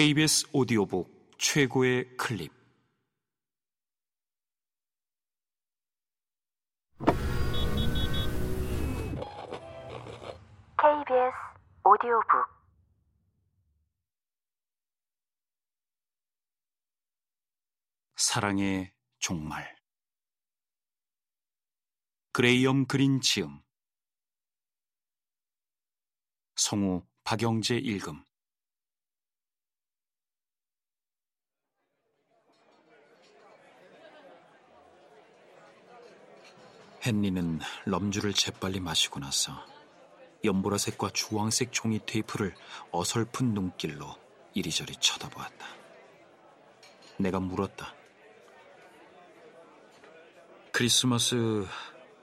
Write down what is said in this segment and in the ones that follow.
KBS 오디오북 최고의 클립. KBS 오디오북. 사랑의 종말. 그레이엄 그린 지음. 성우 박영재 읽음 헨리는 럼주를 재빨리 마시고 나서 연보라색과 주황색 종이 테이프를 어설픈 눈길로 이리저리 쳐다보았다. 내가 물었다. 크리스마스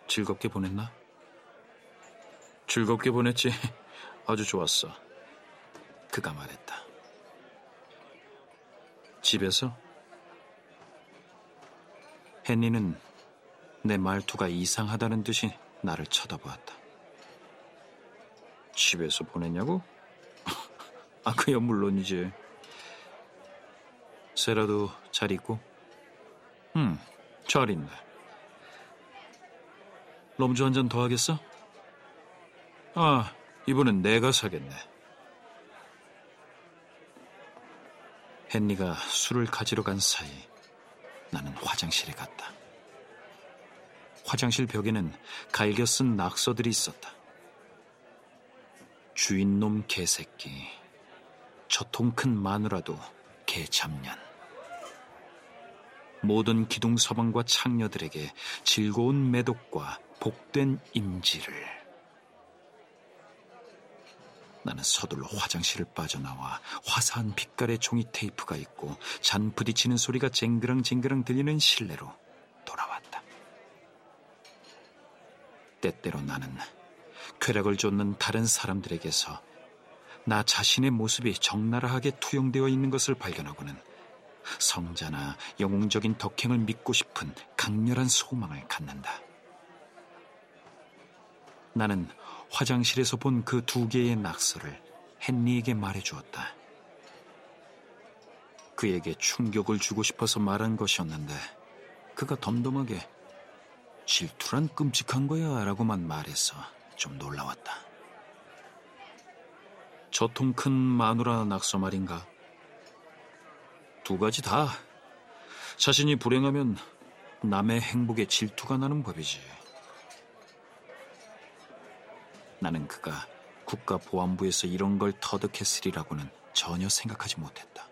즐겁게 보냈나? 즐겁게 보냈지. 아주 좋았어. 그가 말했다. 집에서? 헨리는 내 말투가 이상하다는 듯이 나를 쳐다보았다. 집에서 보냈냐고? 아, 그야 물론이지. 세라도 잘 있고? 응, 잘 있네. 럼주 한 잔 더 하겠어? 아, 이번엔 내가 사겠네. 헨리가 술을 가지러 간 사이 나는 화장실에 갔다. 화장실 벽에는 갈겨 쓴 낙서들이 있었다. 주인놈 개새끼, 저통 큰 마누라도 개잡년. 모든 기둥 서방과 창녀들에게 즐거운 매독과 복된 임지를. 나는 서둘러 화장실을 빠져나와 화사한 빛깔의 종이 테이프가 있고 잔 부딪히는 소리가 쟁그랑쟁그랑 들리는 실내로 돌아왔다. 때때로 나는 쾌락을 쫓는 다른 사람들에게서 나 자신의 모습이 적나라하게 투영되어 있는 것을 발견하고는 성자나 영웅적인 덕행을 믿고 싶은 강렬한 소망을 갖는다. 나는 화장실에서 본 그 두 개의 낙서를 헨리에게 말해 주었다. 그에게 충격을 주고 싶어서 말한 것이었는데 그가 덤덤하게 질투란 끔찍한 거야 라고만 말해서 좀 놀라웠다. 저 통 큰 마누라 낙서 말인가? 두 가지 다. 자신이 불행하면 남의 행복에 질투가 나는 법이지. 나는 그가 국가보안부에서 이런 걸 터득했으리라고는 전혀 생각하지 못했다.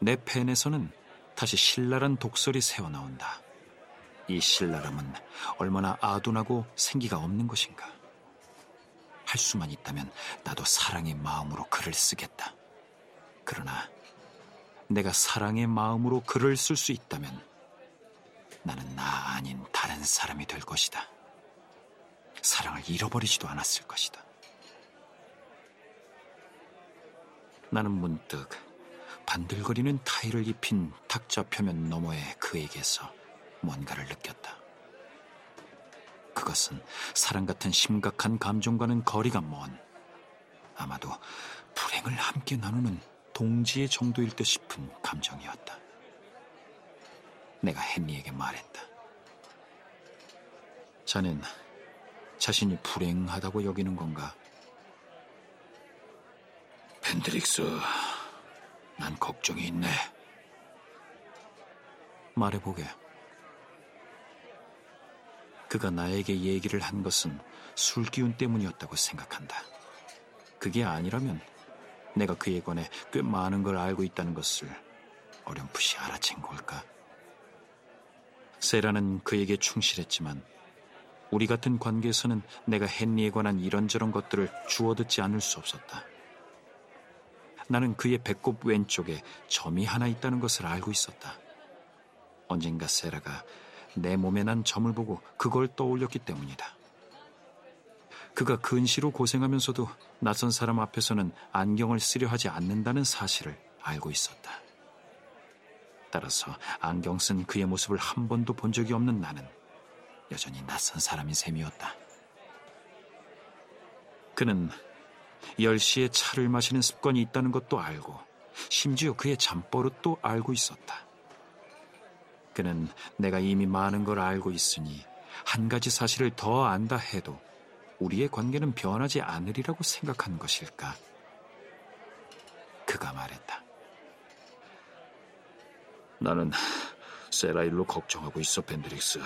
내 펜에서는 다시 신랄한 독설이 새어나온다. 이 신랄함은 얼마나 아둔하고 생기가 없는 것인가. 할 수만 있다면 나도 사랑의 마음으로 글을 쓰겠다. 그러나 내가 사랑의 마음으로 글을 쓸 수 있다면 나는 나 아닌 다른 사람이 될 것이다. 사랑을 잃어버리지도 않았을 것이다. 나는 문득 반들거리는 타일을 입힌 탁자 표면 너머의 그에게서 뭔가를 느꼈다. 그것은 사랑 같은 심각한 감정과는 거리가 먼 아마도 불행을 함께 나누는 동지의 정도일 듯 싶은 감정이었다. 내가 헨리에게 말했다. 자넨 자신이 불행하다고 여기는 건가? 펜드릭스, 난 걱정이 있네. 말해보게. 그가 나에게 얘기를 한 것은 술 기운 때문이었다고 생각한다. 그게 아니라면 내가 그에 관해 꽤 많은 걸 알고 있다는 것을 어렴풋이 알아챈 걸까? 세라는 그에게 충실했지만 우리 같은 관계에서는 내가 헨리에 관한 이런저런 것들을 주워듣지 않을 수 없었다. 나는 그의 배꼽 왼쪽에 점이 하나 있다는 것을 알고 있었다. 언젠가 세라가 내 몸에 난 점을 보고 그걸 떠올렸기 때문이다. 그가 근시로 고생하면서도 낯선 사람 앞에서는 안경을 쓰려 하지 않는다는 사실을 알고 있었다. 따라서 안경 쓴 그의 모습을 한 번도 본 적이 없는 나는 여전히 낯선 사람인 셈이었다. 그는 10시에 차를 마시는 습관이 있다는 것도 알고 심지어 그의 잠버릇도 알고 있었다. 그는 내가 이미 많은 걸 알고 있으니 한 가지 사실을 더 안다 해도 우리의 관계는 변하지 않으리라고 생각한 것일까? 그가 말했다. 나는 세라일로 걱정하고 있어, 벤드릭스.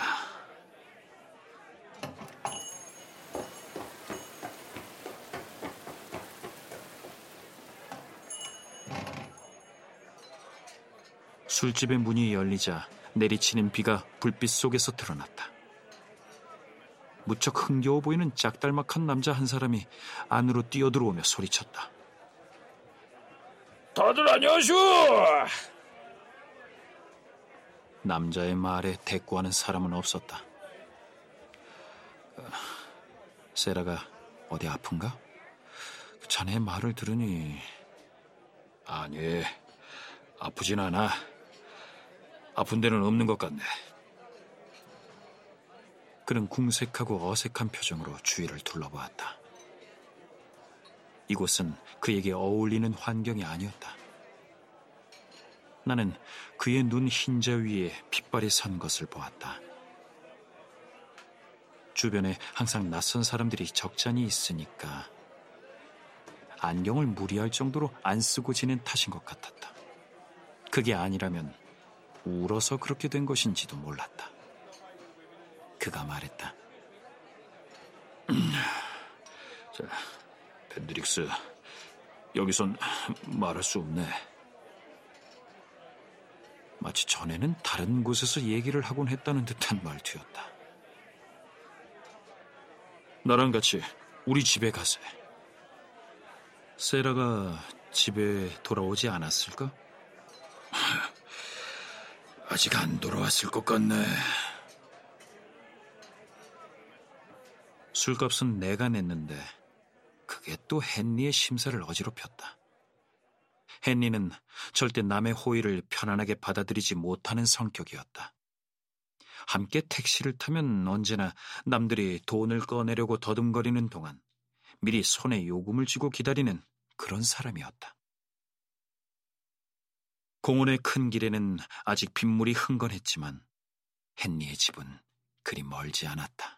술집의 문이 열리자 내리치는 비가 불빛 속에서 드러났다. 무척 흥겨워 보이는 짝달막한 남자 한 사람이 안으로 뛰어들어오며 소리쳤다. 다들 안녕하쇼! 남자의 말에 대꾸하는 사람은 없었다. 어, 세라가 어디 아픈가? 자네의 말을 들으니 아니, 아프진 않아. 아픈 데는 없는 것 같네. 그는 궁색하고 어색한 표정으로 주위를 둘러보았다. 이곳은 그에게 어울리는 환경이 아니었다. 나는 그의 눈 흰자 위에 핏발이 선 것을 보았다. 주변에 항상 낯선 사람들이 적잖이 있으니까 안경을 무리할 정도로 안 쓰고 지낸 탓인 것 같았다. 그게 아니라면 울어서 그렇게 된 것인지도 몰랐다. 그가 말했다. 자, 벤드릭스, 여기선 말할 수 없네. 마치 전에는 다른 곳에서 얘기를 하곤 했다는 듯한 말투였다. 나랑 같이 우리 집에 가세. 세라가 집에 돌아오지 않았을까? 아직 안 돌아왔을 것 같네. 술값은 내가 냈는데 그게 또 헨리의 심사를 어지럽혔다. 헨리는 절대 남의 호의를 편안하게 받아들이지 못하는 성격이었다. 함께 택시를 타면 언제나 남들이 돈을 꺼내려고 더듬거리는 동안 미리 손에 요금을 쥐고 기다리는 그런 사람이었다. 공원의 큰 길에는 아직 빗물이 흥건했지만 헨리의 집은 그리 멀지 않았다.